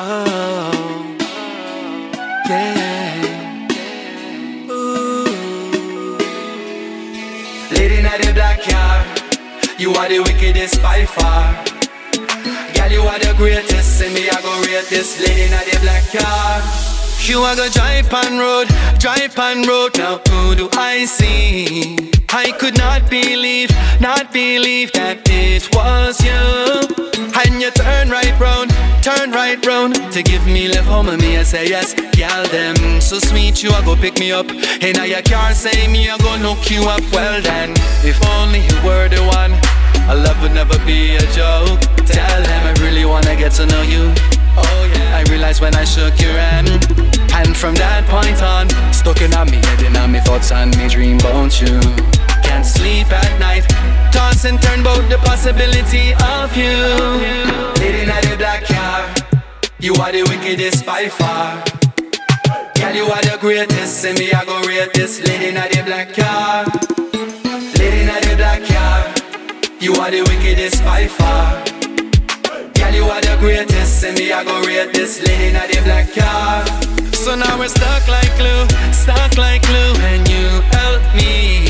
Oh. Lady the black car, you are the wickedest by far. Girl, you are the greatest, and me I go rate this lady in the black car. You are go drive on road, drive on road. Now who do I see? I could not believe, not believe that it was you. You turn right round, turn right round to give me love home and me I say yes, girl them so sweet you I go pick me up. And now your car say me I go look you up. Well then, if only you were the one, our love would never be a joke. Tell them I really wanna get to know you. Oh yeah, I realized when I shook your hand. And from that point on, stuck in on me head and on me thoughts and me dream about you. Can't sleep at night, toss and turn about the possibility of you. Lady in the black car, you are the wickedest by far. Girl, you are the greatest, and me I go rate this lady in the black car. Lady in the black car, you are the wickedest by far. Girl, you are the greatest, and me I go rate this lady in the black car. So now we're stuck like glue, stuck like glue, and you help me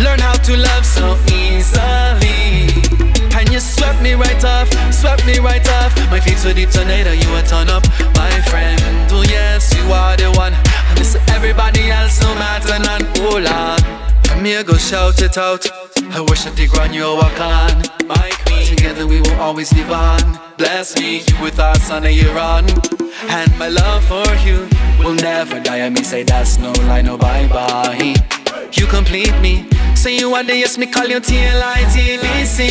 learn how to love so easily. And you swept me right off, swept me right off. My feet so deep tornado, you a turn up, my friend. Oh yes, you are the one. I miss everybody else, no matter none. Oh Lord, and me I go shout it out. I wish I did run you walk on, my queen. Together we will always live on. Bless me, with us on a year on. And my love for you will never die. I me say that's no lie, no bye bye. You complete me. Say you are the yes, me call you T-L-I-T-B-C.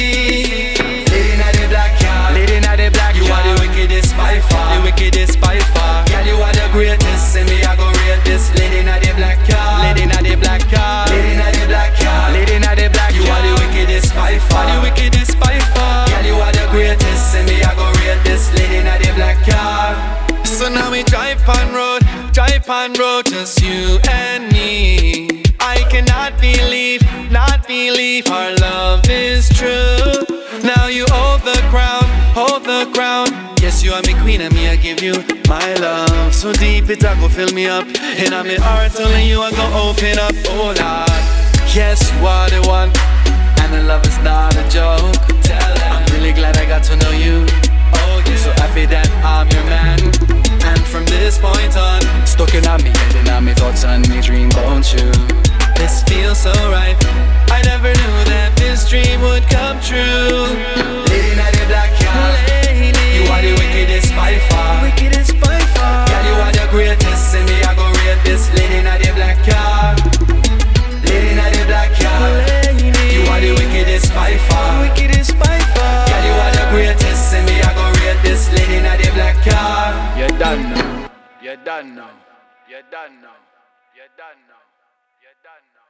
Lady in the black car. Lady in the black You are the wickedest by far. The wickedest by far. Girl, you are the greatest. Say me, I go rate this. Lady in the black car. Lady in the black car. Lady in the black car. Lady in the black You are the wickedest by far. The wickedest by far. Girl, you are the greatest. Say me, I go rate this. Lady in the black car. So now we drive on road, drive on road, just you and me. I cannot believe, not believe our love is true. Now you hold the crown, hold the crown. Yes, you are my queen and me, I give you my love. So deep it a go fill me up. And I'm in heart only you I go open up. Oh Lord, yes, you are the one. And the love is not dream would come true. Lady in the black car, you are the wickedest by far. Wickedest by far. Girl, you are the greatest, and me I go rate this. Lady in the black car, lady in the black car, you are the wickedest by far. Wickedest by far. Girl, you are the greatest, and me I go rate this. Lady in the black car. You're done now. You're done now. You're done now. You're done now. You're done now.